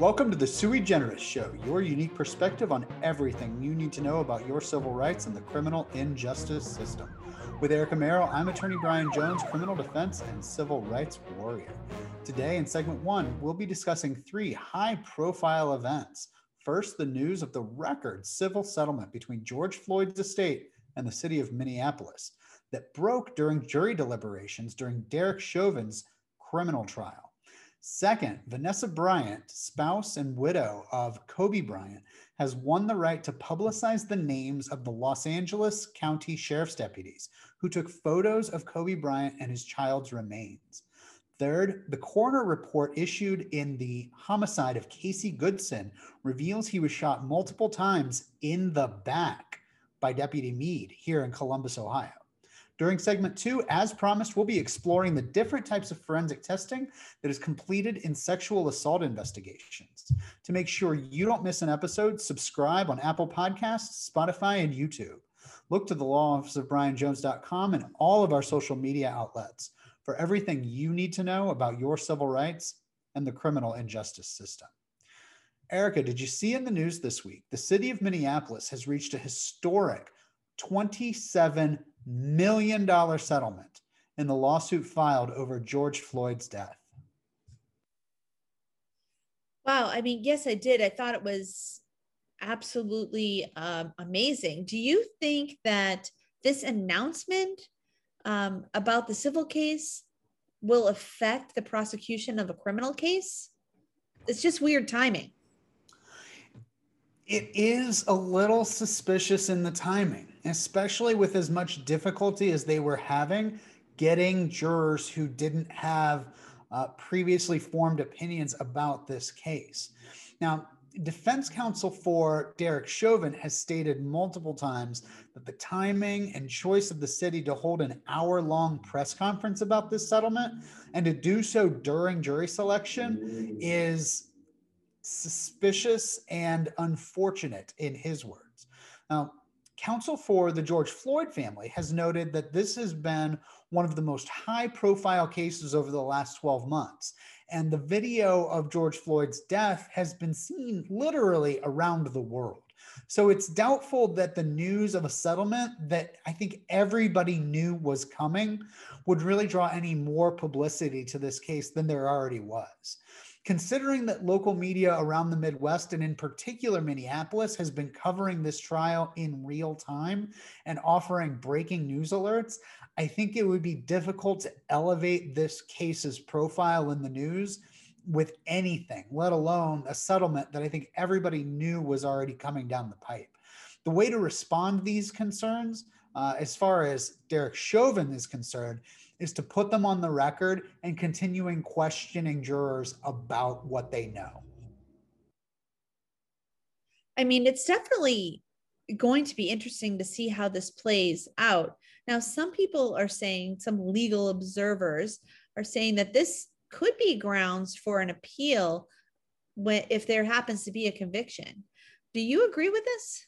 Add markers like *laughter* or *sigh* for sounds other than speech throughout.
Welcome to the Sui Generis Show, your unique perspective on everything you need to know about your civil rights and the criminal injustice system. With Erica Merrill, I'm attorney Brian Jones, criminal defense and civil rights warrior. Today, in segment one, we'll be discussing three high profile events. First, the news of the record civil settlement between George Floyd's estate and the city of Minneapolis that broke during jury deliberations during Derek Chauvin's criminal trial. Second, Vanessa Bryant, spouse and widow of Kobe Bryant, has won the right to publicize the names of the Los Angeles County Sheriff's deputies who took photos of Kobe Bryant and his child's remains. Third, the coroner report issued in the homicide of Casey Goodson reveals he was shot multiple times in the back by Deputy Meade here in Columbus, Ohio. During segment two, as promised, we'll be exploring the different types of forensic testing that is completed in sexual assault investigations. To make sure you don't miss an episode, subscribe on Apple Podcasts, Spotify, and YouTube. Look to the law office of brianjones.com and all of our social media outlets for everything you need to know about your civil rights and the criminal injustice system. Erica, did you see in the news this week? The city of Minneapolis has reached a historic 27 million dollar settlement in the lawsuit filed over George Floyd's death. Wow. I mean, yes, I did. I thought it was absolutely um, amazing. Do you think that this announcement um, about the civil case will affect the prosecution of a criminal case? It's just weird timing. It is a little suspicious in the timing especially with as much difficulty as they were having getting jurors who didn't have uh, previously formed opinions about this case. Now, defense counsel for Derek Chauvin has stated multiple times that the timing and choice of the city to hold an hour long press conference about this settlement and to do so during jury selection is suspicious and unfortunate, in his words. Now, Counsel for the George Floyd family has noted that this has been one of the most high profile cases over the last 12 months. And the video of George Floyd's death has been seen literally around the world. So it's doubtful that the news of a settlement that I think everybody knew was coming would really draw any more publicity to this case than there already was. Considering that local media around the Midwest and in particular Minneapolis has been covering this trial in real time and offering breaking news alerts, I think it would be difficult to elevate this case's profile in the news with anything, let alone a settlement that I think everybody knew was already coming down the pipe. The way to respond to these concerns, uh, as far as Derek Chauvin is concerned, is to put them on the record and continuing questioning jurors about what they know. I mean, it's definitely going to be interesting to see how this plays out. Now, some people are saying, some legal observers are saying that this could be grounds for an appeal when, if there happens to be a conviction. Do you agree with this?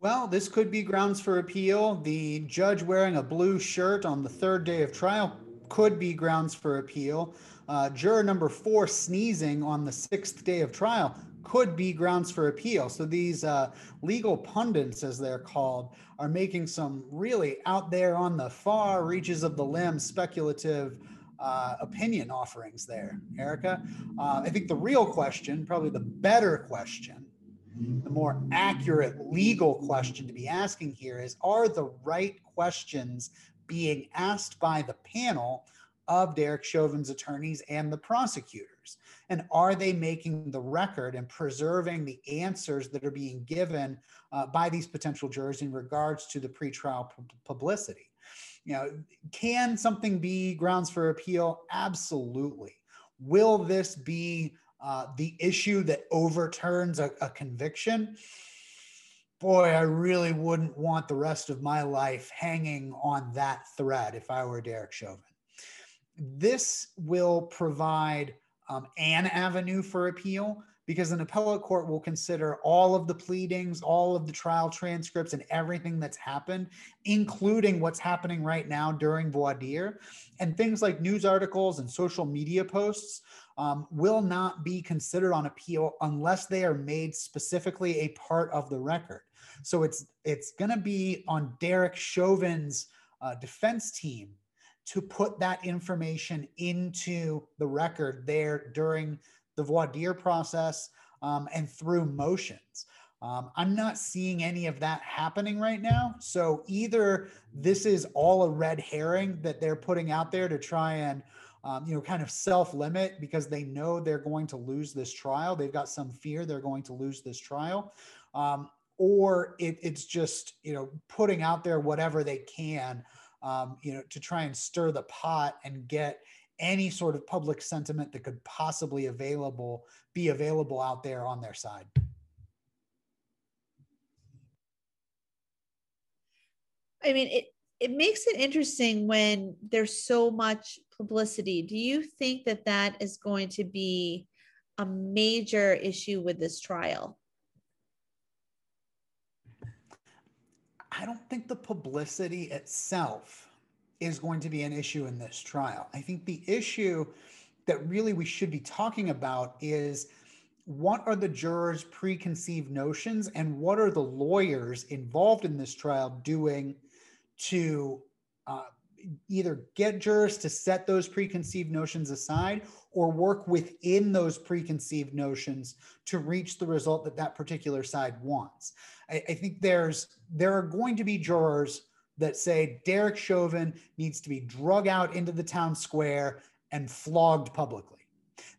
Well, this could be grounds for appeal. The judge wearing a blue shirt on the third day of trial could be grounds for appeal. Uh, juror number four sneezing on the sixth day of trial could be grounds for appeal. So these uh, legal pundits, as they're called, are making some really out there on the far reaches of the limb speculative uh, opinion offerings there, Erica. Uh, I think the real question, probably the better question, the more accurate legal question to be asking here is Are the right questions being asked by the panel of Derek Chauvin's attorneys and the prosecutors? And are they making the record and preserving the answers that are being given uh, by these potential jurors in regards to the pretrial publicity? You know, can something be grounds for appeal? Absolutely. Will this be uh, the issue that overturns a, a conviction, boy, I really wouldn't want the rest of my life hanging on that thread if I were Derek Chauvin. This will provide um, an avenue for appeal because an appellate court will consider all of the pleadings, all of the trial transcripts, and everything that's happened, including what's happening right now during voir dire. And things like news articles and social media posts um, will not be considered on appeal unless they are made specifically a part of the record. So it's it's going to be on Derek Chauvin's uh, defense team to put that information into the record there during the voir dire process um, and through motions. Um, I'm not seeing any of that happening right now. So either this is all a red herring that they're putting out there to try and um, you know, kind of self limit because they know they're going to lose this trial. They've got some fear they're going to lose this trial. Um, or it, it's just, you know, putting out there whatever they can, um, you know, to try and stir the pot and get any sort of public sentiment that could possibly available be available out there on their side. I mean, it it makes it interesting when there's so much publicity. Do you think that that is going to be a major issue with this trial? I don't think the publicity itself is going to be an issue in this trial. I think the issue that really we should be talking about is what are the jurors' preconceived notions and what are the lawyers involved in this trial doing to uh, either get jurors to set those preconceived notions aside or work within those preconceived notions to reach the result that that particular side wants. I, I think there's there are going to be jurors that say Derek Chauvin needs to be drug out into the town square and flogged publicly.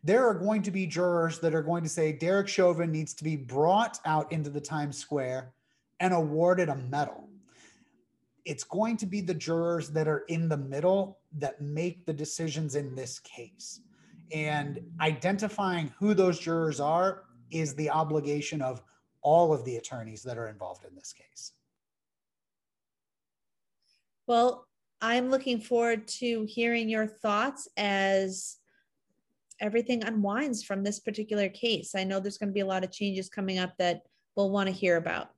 There are going to be jurors that are going to say Derek Chauvin needs to be brought out into the Times Square and awarded a medal it's going to be the jurors that are in the middle that make the decisions in this case. And identifying who those jurors are is the obligation of all of the attorneys that are involved in this case. Well, I'm looking forward to hearing your thoughts as everything unwinds from this particular case. I know there's going to be a lot of changes coming up that we'll want to hear about.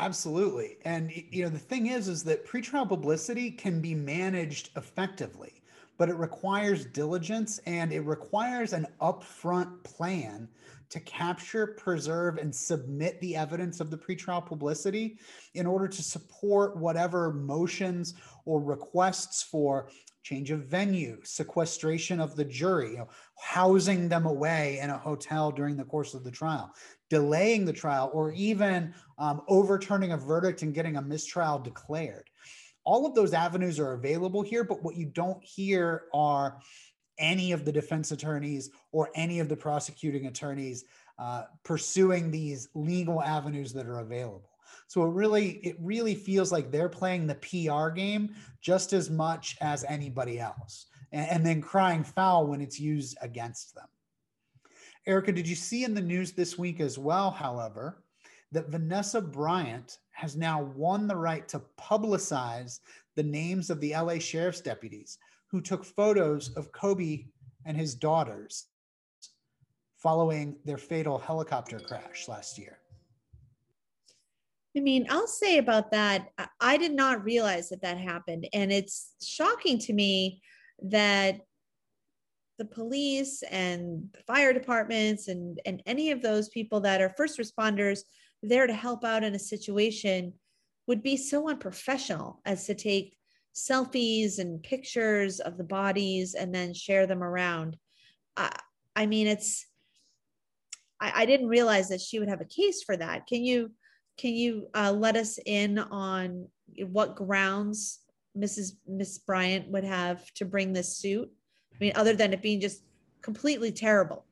Absolutely. And you know, the thing is is that pretrial publicity can be managed effectively, but it requires diligence and it requires an upfront plan to capture, preserve, and submit the evidence of the pretrial publicity in order to support whatever motions or requests for change of venue, sequestration of the jury, you know, housing them away in a hotel during the course of the trial, delaying the trial, or even um, overturning a verdict and getting a mistrial declared. All of those avenues are available here, but what you don't hear are any of the defense attorneys or any of the prosecuting attorneys uh, pursuing these legal avenues that are available. So it really it really feels like they're playing the PR game just as much as anybody else, and, and then crying foul when it's used against them. Erica, did you see in the news this week as well, however, that Vanessa Bryant has now won the right to publicize the names of the LA sheriff's deputies who took photos of Kobe and his daughters following their fatal helicopter crash last year. I mean, I'll say about that, I did not realize that that happened. And it's shocking to me that the police and fire departments and, and any of those people that are first responders there to help out in a situation would be so unprofessional as to take selfies and pictures of the bodies and then share them around. I, I mean, it's, I, I didn't realize that she would have a case for that. Can you can you uh, let us in on what grounds Mrs. Miss Bryant would have to bring this suit? I mean, other than it being just completely terrible.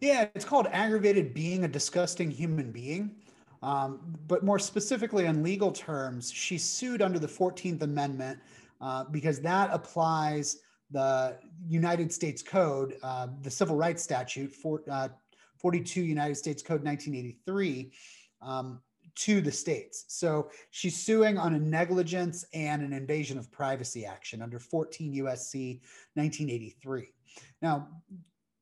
Yeah, it's called aggravated being a disgusting human being. Um, but more specifically, on legal terms, she sued under the 14th Amendment uh, because that applies the United States Code, uh, the Civil Rights Statute, for, uh, 42 United States Code 1983 um, to the states. So she's suing on a negligence and an invasion of privacy action under 14 USC 1983. Now,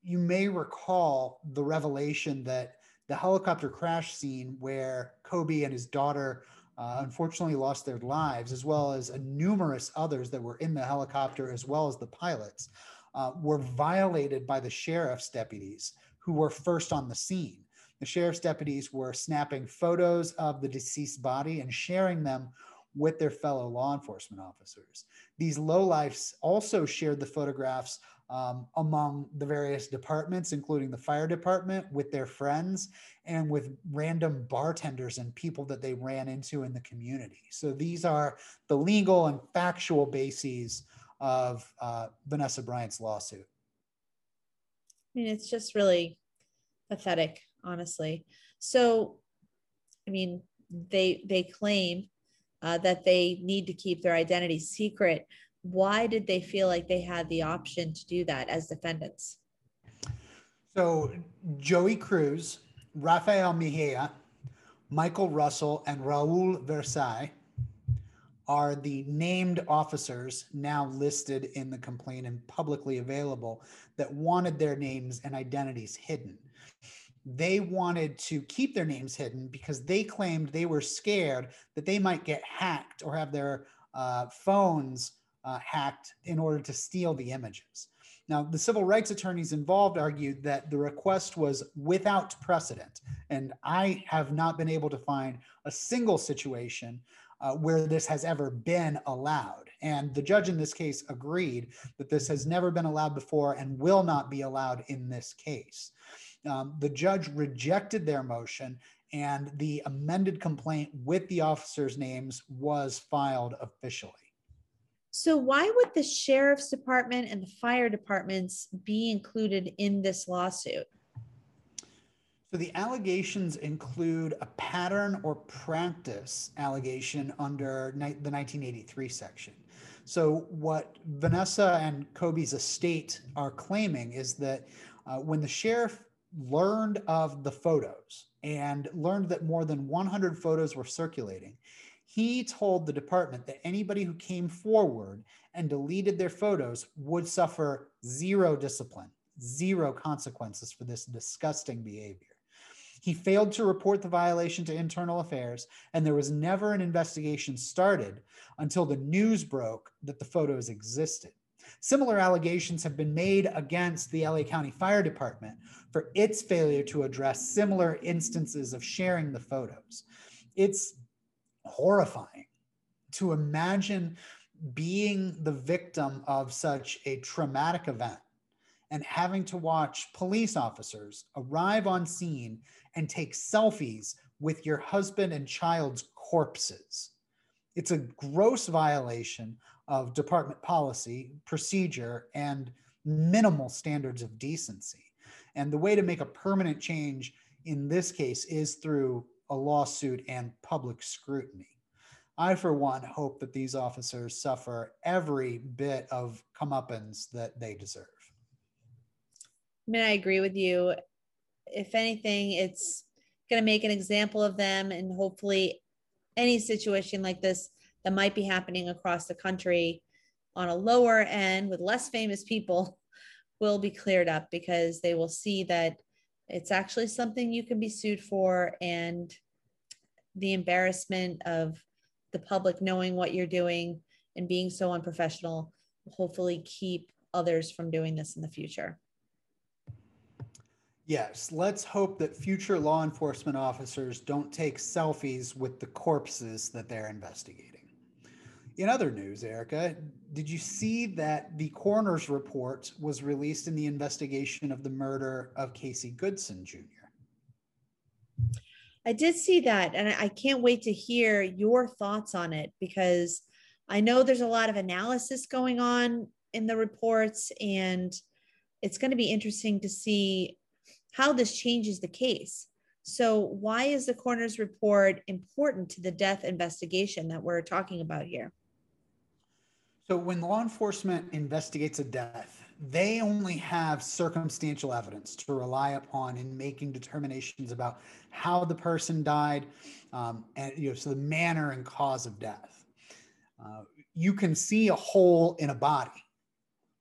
you may recall the revelation that the helicopter crash scene where Kobe and his daughter uh, unfortunately lost their lives, as well as numerous others that were in the helicopter, as well as the pilots. uh, were violated by the sheriff's deputies who were first on the scene. The sheriff's deputies were snapping photos of the deceased body and sharing them with their fellow law enforcement officers. These lowlifes also shared the photographs um, among the various departments, including the fire department, with their friends, and with random bartenders and people that they ran into in the community. So these are the legal and factual bases of uh, Vanessa Bryant's lawsuit. I mean, it's just really pathetic, honestly. So, I mean, they they claim uh, that they need to keep their identity secret. Why did they feel like they had the option to do that as defendants? So, Joey Cruz, Rafael Mejia, Michael Russell, and Raul Versales are the named officers now listed in the complaint and publicly available that wanted their names and identities hidden they wanted to keep their names hidden because they claimed they were scared that they might get hacked or have their uh, phones uh, hacked in order to steal the images. Now, the civil rights attorneys involved argued that the request was without precedent. And I have not been able to find a single situation uh, where this has ever been allowed. And the judge in this case agreed that this has never been allowed before and will not be allowed in this case um, the judge rejected their motion and the amended complaint with the officers' names was filed officially. So, why would the sheriff's department and the fire departments be included in this lawsuit? So, the allegations include a pattern or practice allegation under the 1983 section. So, what Vanessa and Kobe's estate are claiming is that uh, when the sheriff learned of the photos and learned that more than 100 photos were circulating, he told the department that anybody who came forward and deleted their photos would suffer zero discipline, zero consequences for this disgusting behavior. He failed to report the violation to internal affairs, and there was never an investigation started until the news broke that the photos existed. Similar allegations have been made against the LA County Fire Department for its failure to address similar instances of sharing the photos. It's horrifying to imagine being the victim of such a traumatic event and having to watch police officers arrive on scene and take selfies with your husband and child's corpses. It's a gross violation of department policy, procedure, and minimal standards of decency. And the way to make a permanent change in this case is through a lawsuit and public scrutiny. I, for one, hope that these officers suffer every bit of comeuppance that they deserve. I mean, I agree with you. If anything, it's going to make an example of them, and hopefully, any situation like this that might be happening across the country on a lower end with less famous people *laughs* will be cleared up because they will see that it's actually something you can be sued for and the embarrassment of the public knowing what you're doing and being so unprofessional will hopefully keep others from doing this in the future. Yes, let's hope that future law enforcement officers don't take selfies with the corpses that they're investigating. In other news, Erica, did you see that the coroner's report was released in the investigation of the murder of Casey Goodson Jr.? I did see that, and I can't wait to hear your thoughts on it because I know there's a lot of analysis going on in the reports, and it's going to be interesting to see how this changes the case. So, why is the coroner's report important to the death investigation that we're talking about here? So when law enforcement investigates a death, they only have circumstantial evidence to rely upon in making determinations about how the person died, um, and you know, so the manner and cause of death. Uh, you can see a hole in a body,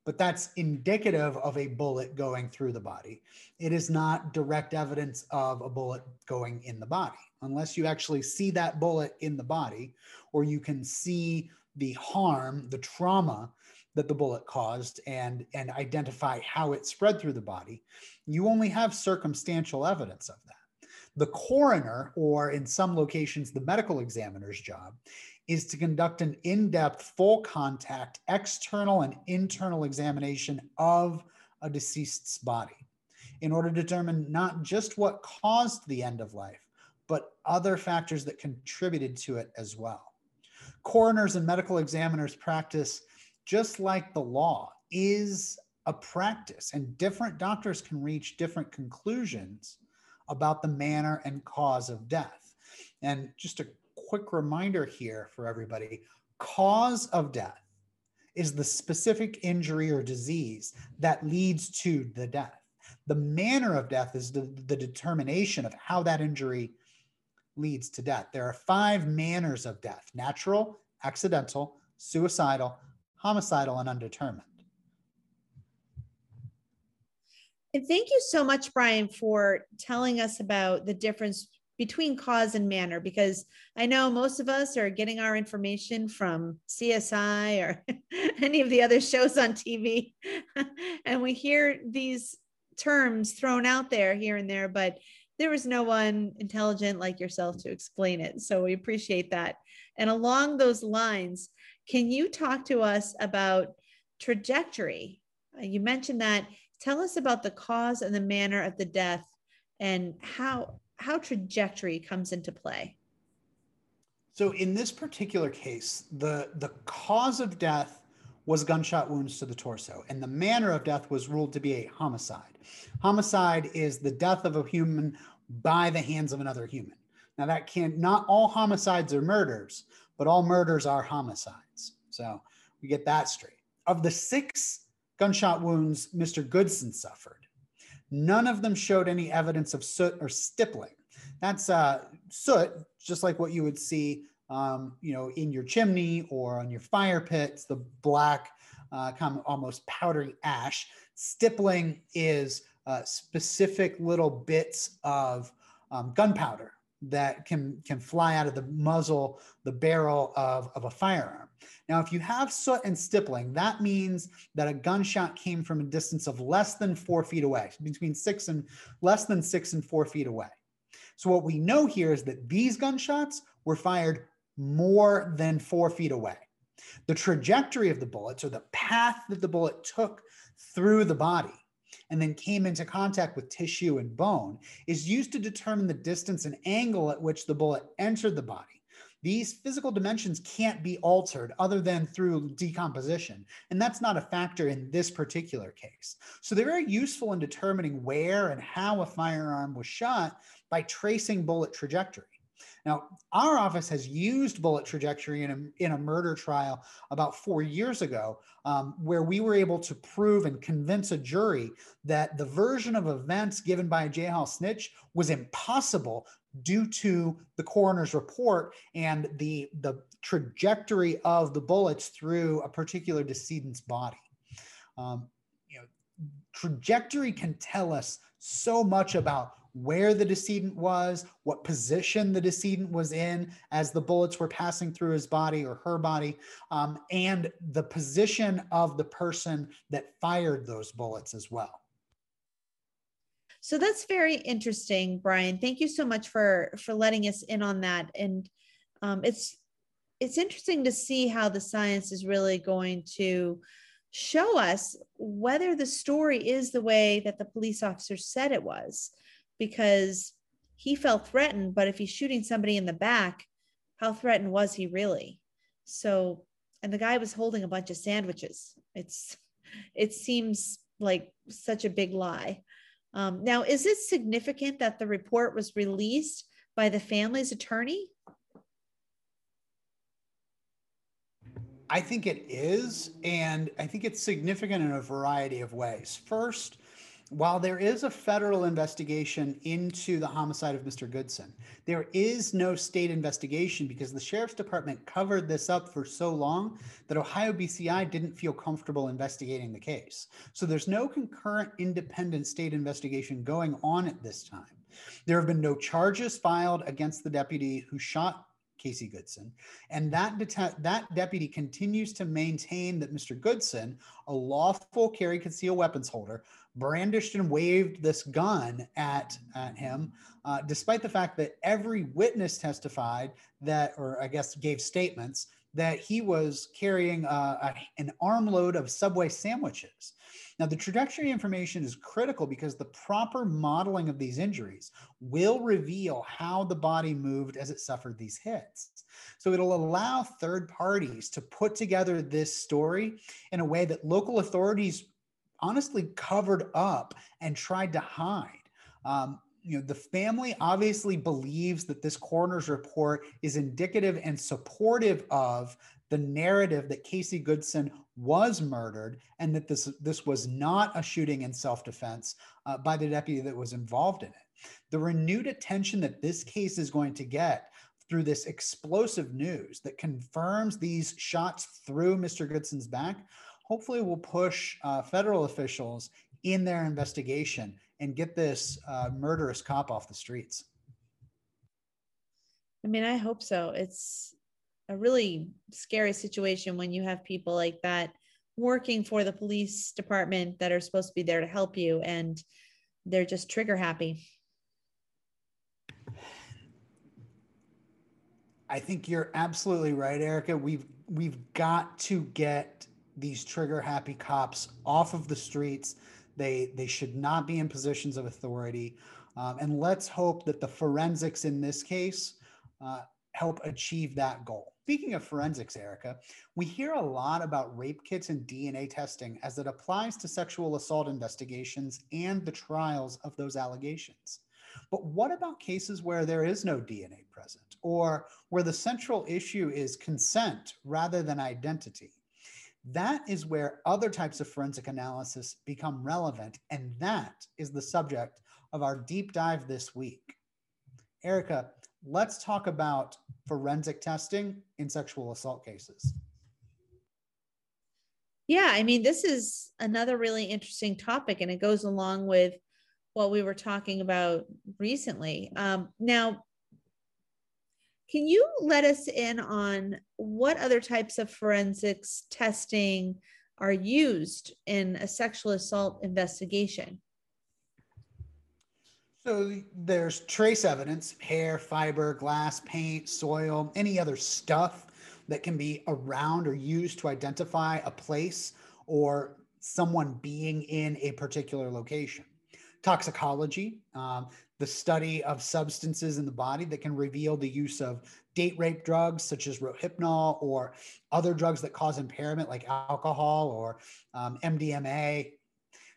but that's indicative of a bullet going through the body. It is not direct evidence of a bullet going in the body, unless you actually see that bullet in the body, or you can see the harm, the trauma that the bullet caused and, and identify how it spread through the body, you only have circumstantial evidence of that. The coroner, or in some locations, the medical examiner's job, is to conduct an in depth, full contact, external and internal examination of a deceased's body in order to determine not just what caused the end of life, but other factors that contributed to it as well. Coroners and medical examiners practice, just like the law, is a practice, and different doctors can reach different conclusions about the manner and cause of death. And just a quick reminder here for everybody cause of death is the specific injury or disease that leads to the death. The manner of death is the, the determination of how that injury leads to death. There are five manners of death natural, accidental, suicidal, homicidal, and undetermined. And thank you so much, Brian, for telling us about the difference between cause and manner because I know most of us are getting our information from CSI or *laughs* any of the other shows on TV. *laughs* and we hear these terms thrown out there here and there, but there was no one intelligent like yourself to explain it. So we appreciate that. And along those lines, can you talk to us about trajectory? Uh, you mentioned that. Tell us about the cause and the manner of the death and how how trajectory comes into play. So in this particular case, the the cause of death was gunshot wounds to the torso, and the manner of death was ruled to be a homicide. Homicide is the death of a human by the hands of another human. Now that can not all homicides are murders, but all murders are homicides. So we get that straight. Of the six gunshot wounds Mr. Goodson suffered, None of them showed any evidence of soot or stippling. That's uh, soot, just like what you would see, um, you know, in your chimney or on your fire pits, the black, uh, kind of almost powdery ash. Stippling is uh, specific little bits of um, gunpowder that can can fly out of the muzzle, the barrel of, of a firearm. Now, if you have soot and stippling, that means that a gunshot came from a distance of less than four feet away, between six and less than six and four feet away. So what we know here is that these gunshots were fired more than four feet away. The trajectory of the bullets or the path that the bullet took through the body and then came into contact with tissue and bone is used to determine the distance and angle at which the bullet entered the body. These physical dimensions can't be altered other than through decomposition. And that's not a factor in this particular case. So they're very useful in determining where and how a firearm was shot by tracing bullet trajectory. Now, our office has used bullet trajectory in a, in a murder trial about four years ago, um, where we were able to prove and convince a jury that the version of events given by a jailhouse snitch was impossible due to the coroner's report and the, the trajectory of the bullets through a particular decedent's body. Um, you know, trajectory can tell us so much about where the decedent was, what position the decedent was in as the bullets were passing through his body or her body, um, and the position of the person that fired those bullets as well. So that's very interesting, Brian. Thank you so much for for letting us in on that. And um, it's it's interesting to see how the science is really going to show us whether the story is the way that the police officer said it was because he felt threatened, but if he's shooting somebody in the back, how threatened was he really? So, and the guy was holding a bunch of sandwiches. It's, it seems like such a big lie. Um, now, is it significant that the report was released by the family's attorney? I think it is. And I think it's significant in a variety of ways. First, while there is a federal investigation into the homicide of Mr. Goodson, there is no state investigation because the sheriff's department covered this up for so long that Ohio BCI didn't feel comfortable investigating the case. So there's no concurrent independent state investigation going on at this time. There have been no charges filed against the deputy who shot Casey Goodson. And that, that deputy continues to maintain that Mr. Goodson, a lawful carry concealed weapons holder, brandished and waved this gun at, at him, uh, despite the fact that every witness testified that, or I guess gave statements, that he was carrying a, an armload of Subway sandwiches. Now, the trajectory information is critical because the proper modeling of these injuries will reveal how the body moved as it suffered these hits. So it'll allow third parties to put together this story in a way that local authorities honestly covered up and tried to hide. Um, you know, the family obviously believes that this coroner's report is indicative and supportive of the narrative that Casey Goodson was murdered and that this this was not a shooting in self-defense uh, by the deputy that was involved in it. The renewed attention that this case is going to get through this explosive news that confirms these shots through Mr. Goodson's back, hopefully will push uh, federal officials in their investigation and get this uh, murderous cop off the streets. I mean, I hope so. It's a really scary situation when you have people like that working for the police department that are supposed to be there to help you and they're just trigger happy. I think you're absolutely right, Erica. We've we've got to get these trigger happy cops off of the streets. They they should not be in positions of authority. Um, and let's hope that the forensics in this case uh, help achieve that goal. Speaking of forensics, Erica, we hear a lot about rape kits and DNA testing as it applies to sexual assault investigations and the trials of those allegations. But what about cases where there is no DNA present or where the central issue is consent rather than identity? That is where other types of forensic analysis become relevant. And that is the subject of our deep dive this week. Erica, let's talk about forensic testing in sexual assault cases. Yeah, I mean, this is another really interesting topic, and it goes along with what we were talking about recently. Um, now, can you let us in on what other types of forensics testing are used in a sexual assault investigation? So there's trace evidence, hair, fiber, glass, paint, soil, any other stuff that can be around or used to identify a place or someone being in a particular location. Toxicology, um, the study of substances in the body that can reveal the use of date rape drugs such as rohypnol or other drugs that cause impairment like alcohol or um, MDMA,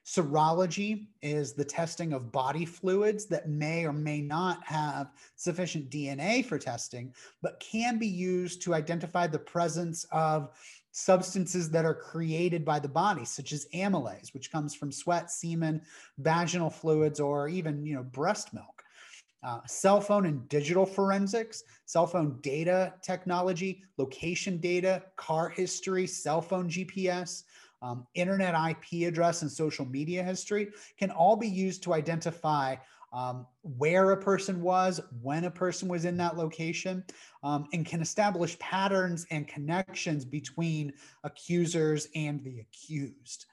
Serology is the testing of body fluids that may or may not have sufficient DNA for testing, but can be used to identify the presence of substances that are created by the body, such as amylase, which comes from sweat, semen, vaginal fluids, or even you know breast milk. Uh, cell phone and digital forensics, cell phone data technology, location data, car history, cell phone GPS, um, internet IP address and social media history can all be used to identify um, where a person was, when a person was in that location, um, and can establish patterns and connections between accusers and the accused.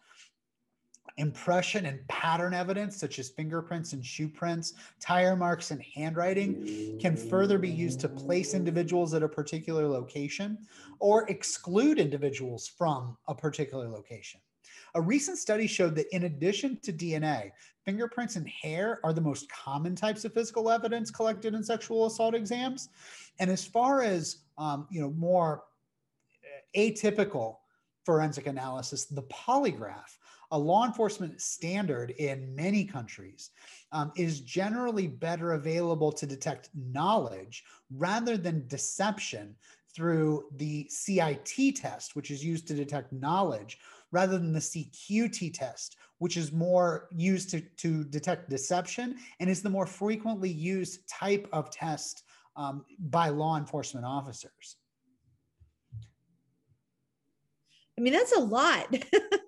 Impression and pattern evidence, such as fingerprints and shoe prints, tire marks, and handwriting, can further be used to place individuals at a particular location or exclude individuals from a particular location. A recent study showed that in addition to DNA, fingerprints and hair are the most common types of physical evidence collected in sexual assault exams. And as far as um, you know, more atypical forensic analysis, the polygraph a law enforcement standard in many countries um, is generally better available to detect knowledge rather than deception through the CIT test, which is used to detect knowledge, rather than the CQT test, which is more used to, to detect deception and is the more frequently used type of test um, by law enforcement officers. I mean, that's a lot.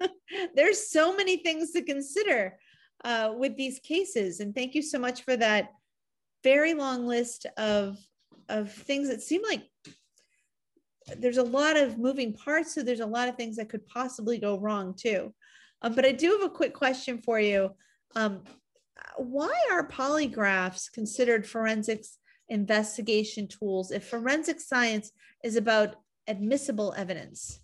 *laughs* There's so many things to consider uh, with these cases. And thank you so much for that very long list of of things that seem like there's a lot of moving parts, so there's a lot of things that could possibly go wrong too. Um, but I do have a quick question for you. Um, why are polygraphs considered forensics investigation tools if forensic science is about admissible evidence?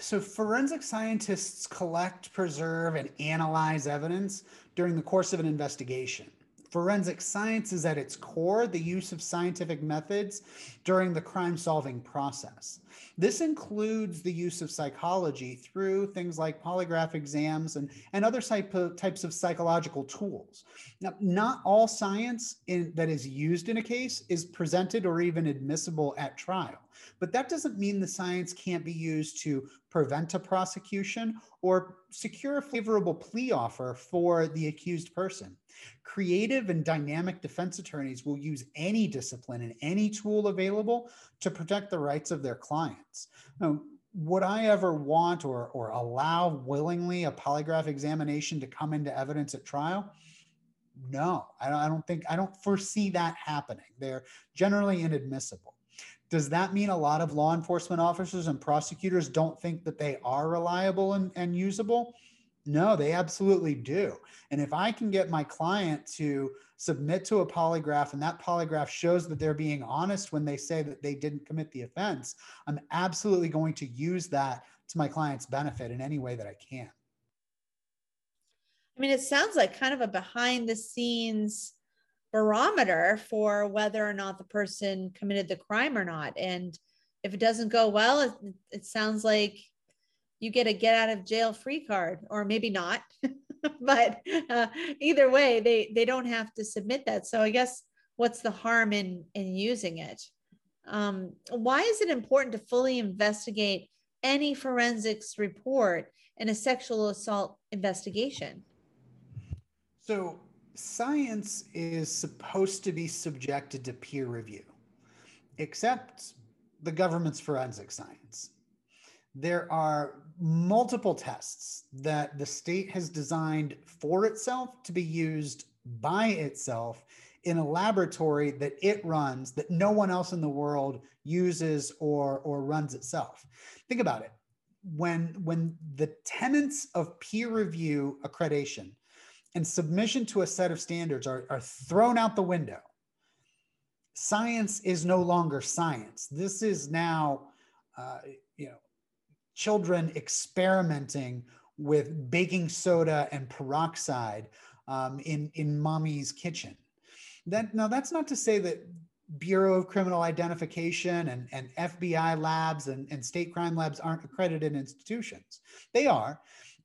So, forensic scientists collect, preserve, and analyze evidence during the course of an investigation. Forensic science is at its core the use of scientific methods during the crime solving process. This includes the use of psychology through things like polygraph exams and, and other types of psychological tools. Now, not all science in, that is used in a case is presented or even admissible at trial, but that doesn't mean the science can't be used to prevent a prosecution or secure a favorable plea offer for the accused person. Creative and dynamic defense attorneys will use any discipline and any tool available to protect the rights of their clients. Now, would I ever want or, or allow willingly a polygraph examination to come into evidence at trial? No, I don't, I don't think, I don't foresee that happening. They're generally inadmissible. Does that mean a lot of law enforcement officers and prosecutors don't think that they are reliable and, and usable? No, they absolutely do. And if I can get my client to submit to a polygraph and that polygraph shows that they're being honest when they say that they didn't commit the offense, I'm absolutely going to use that to my client's benefit in any way that I can. I mean, it sounds like kind of a behind the scenes barometer for whether or not the person committed the crime or not. And if it doesn't go well, it, it sounds like you get a get out of jail free card or maybe not *laughs* but uh, either way they they don't have to submit that. So i guess what's the harm in in using it? Um, why is it important to fully investigate any forensics report in a sexual assault investigation? So science is supposed to be subjected to peer review except the government's forensic science there are multiple tests that the state has designed for itself to be used by itself in a laboratory that it runs that no one else in the world uses or or runs itself. Think about it. When when the tenets of peer review accreditation and submission to a set of standards are, are thrown out the window science is no longer science. This is now uh, you know children experimenting with baking soda and peroxide um, in in mommy's kitchen. That now that's not to say that Bureau of Criminal Identification and, and FBI labs and, and state crime labs aren't accredited institutions. They are.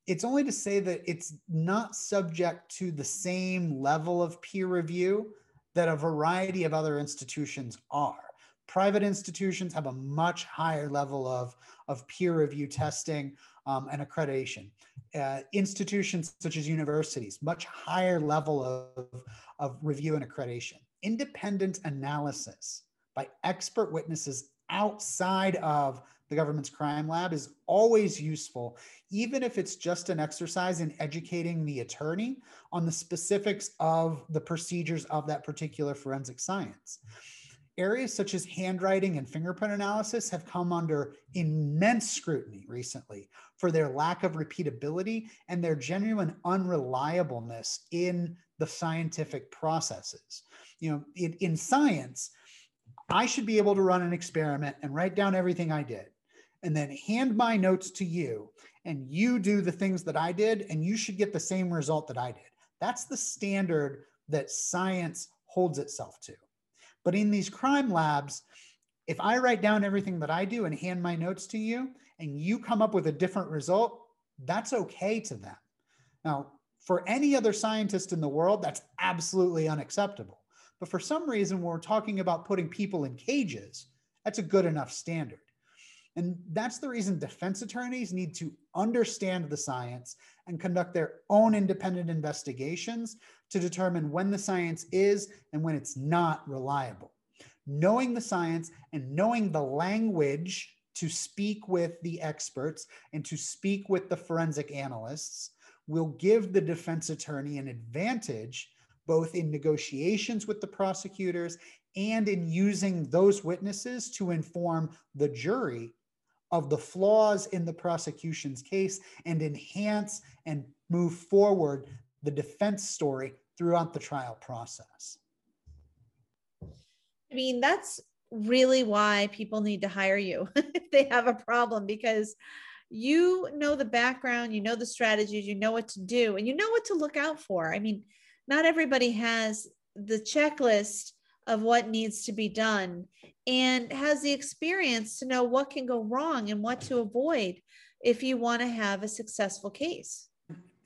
It's only to say that it's not subject to the same level of peer review that a variety of other institutions are. Private institutions have a much higher level of, of peer review testing um, and accreditation. Uh, institutions such as universities, much higher level of, of review and accreditation. Independent analysis by expert witnesses outside of the government's crime lab is always useful, even if it's just an exercise in educating the attorney on the specifics of the procedures of that particular forensic science areas such as handwriting and fingerprint analysis have come under immense scrutiny recently for their lack of repeatability and their genuine unreliableness in the scientific processes. You know, in, in science, I should be able to run an experiment and write down everything I did and then hand my notes to you and you do the things that I did and you should get the same result that I did. That's the standard that science holds itself to. But in these crime labs, if I write down everything that I do and hand my notes to you and you come up with a different result, that's okay to them. Now, for any other scientist in the world, that's absolutely unacceptable. But for some reason, when we're talking about putting people in cages, that's a good enough standard. And that's the reason defense attorneys need to understand the science and conduct their own independent investigations to determine when the science is and when it's not reliable. Knowing the science and knowing the language to speak with the experts and to speak with the forensic analysts will give the defense attorney an advantage both in negotiations with the prosecutors and in using those witnesses to inform the jury of the flaws in the prosecution's case and enhance and move forward the defense story throughout the trial process. I mean, that's really why people need to hire you *laughs* if they have a problem because you know the background, you know the strategies, you know what to do, and you know what to look out for. I mean, not everybody has the checklist of what needs to be done and has the experience to know what can go wrong and what to avoid if you want to have a successful case.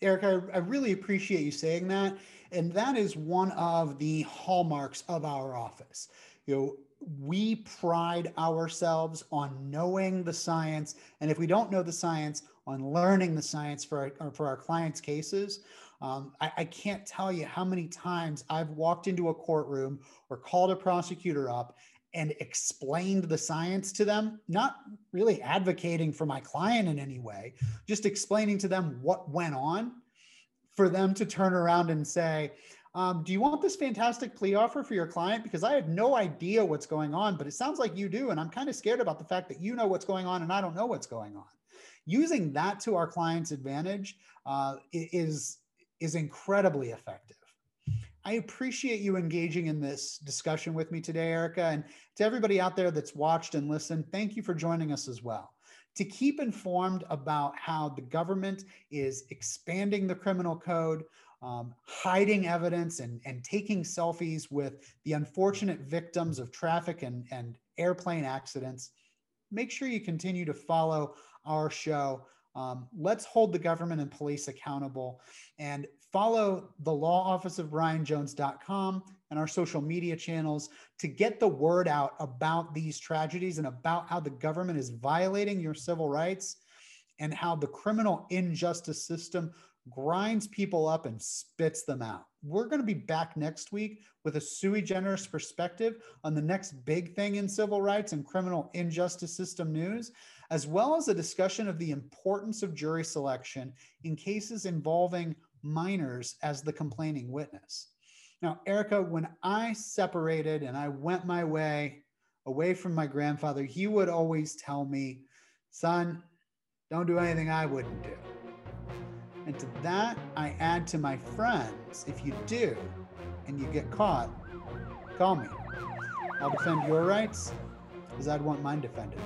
Erica, I, I, really appreciate you saying that. And that is one of the hallmarks of our office. You know, we pride ourselves on knowing the science. And if we don't know the science, on learning the science for our, for our clients' cases. Um, I, I can't tell you how many times I've walked into a courtroom or called a prosecutor up and explained the science to them, not really advocating for my client in any way, just explaining to them what went on for them to turn around and say, um, do you want this fantastic plea offer for your client? Because I have no idea what's going on, but it sounds like you do. And I'm kind of scared about the fact that you know what's going on and I don't know what's going on. Using that to our client's advantage uh, is, is incredibly effective. I appreciate you engaging in this discussion with me today, Erica. And to everybody out there that's watched and listened, thank you for joining us as well. To keep informed about how the government is expanding the criminal code, um, hiding evidence, and, and taking selfies with the unfortunate victims of traffic and, and airplane accidents, make sure you continue to follow our show. Um, let's hold the government and police accountable and follow the law office of brianjones.com and our social media channels to get the word out about these tragedies and about how the government is violating your civil rights and how the criminal injustice system grinds people up and spits them out. We're going to be back next week with a sui generis perspective on the next big thing in civil rights and criminal injustice system news, as well as a discussion of the importance of jury selection in cases involving minors as the complaining witness. Now, Erica, when I separated and I went my way away from my grandfather, he would always tell me, son, don't do anything I wouldn't do. And to that, I add to my friends, if you do and you get caught, call me. I'll defend your rights as I'd want mine defended.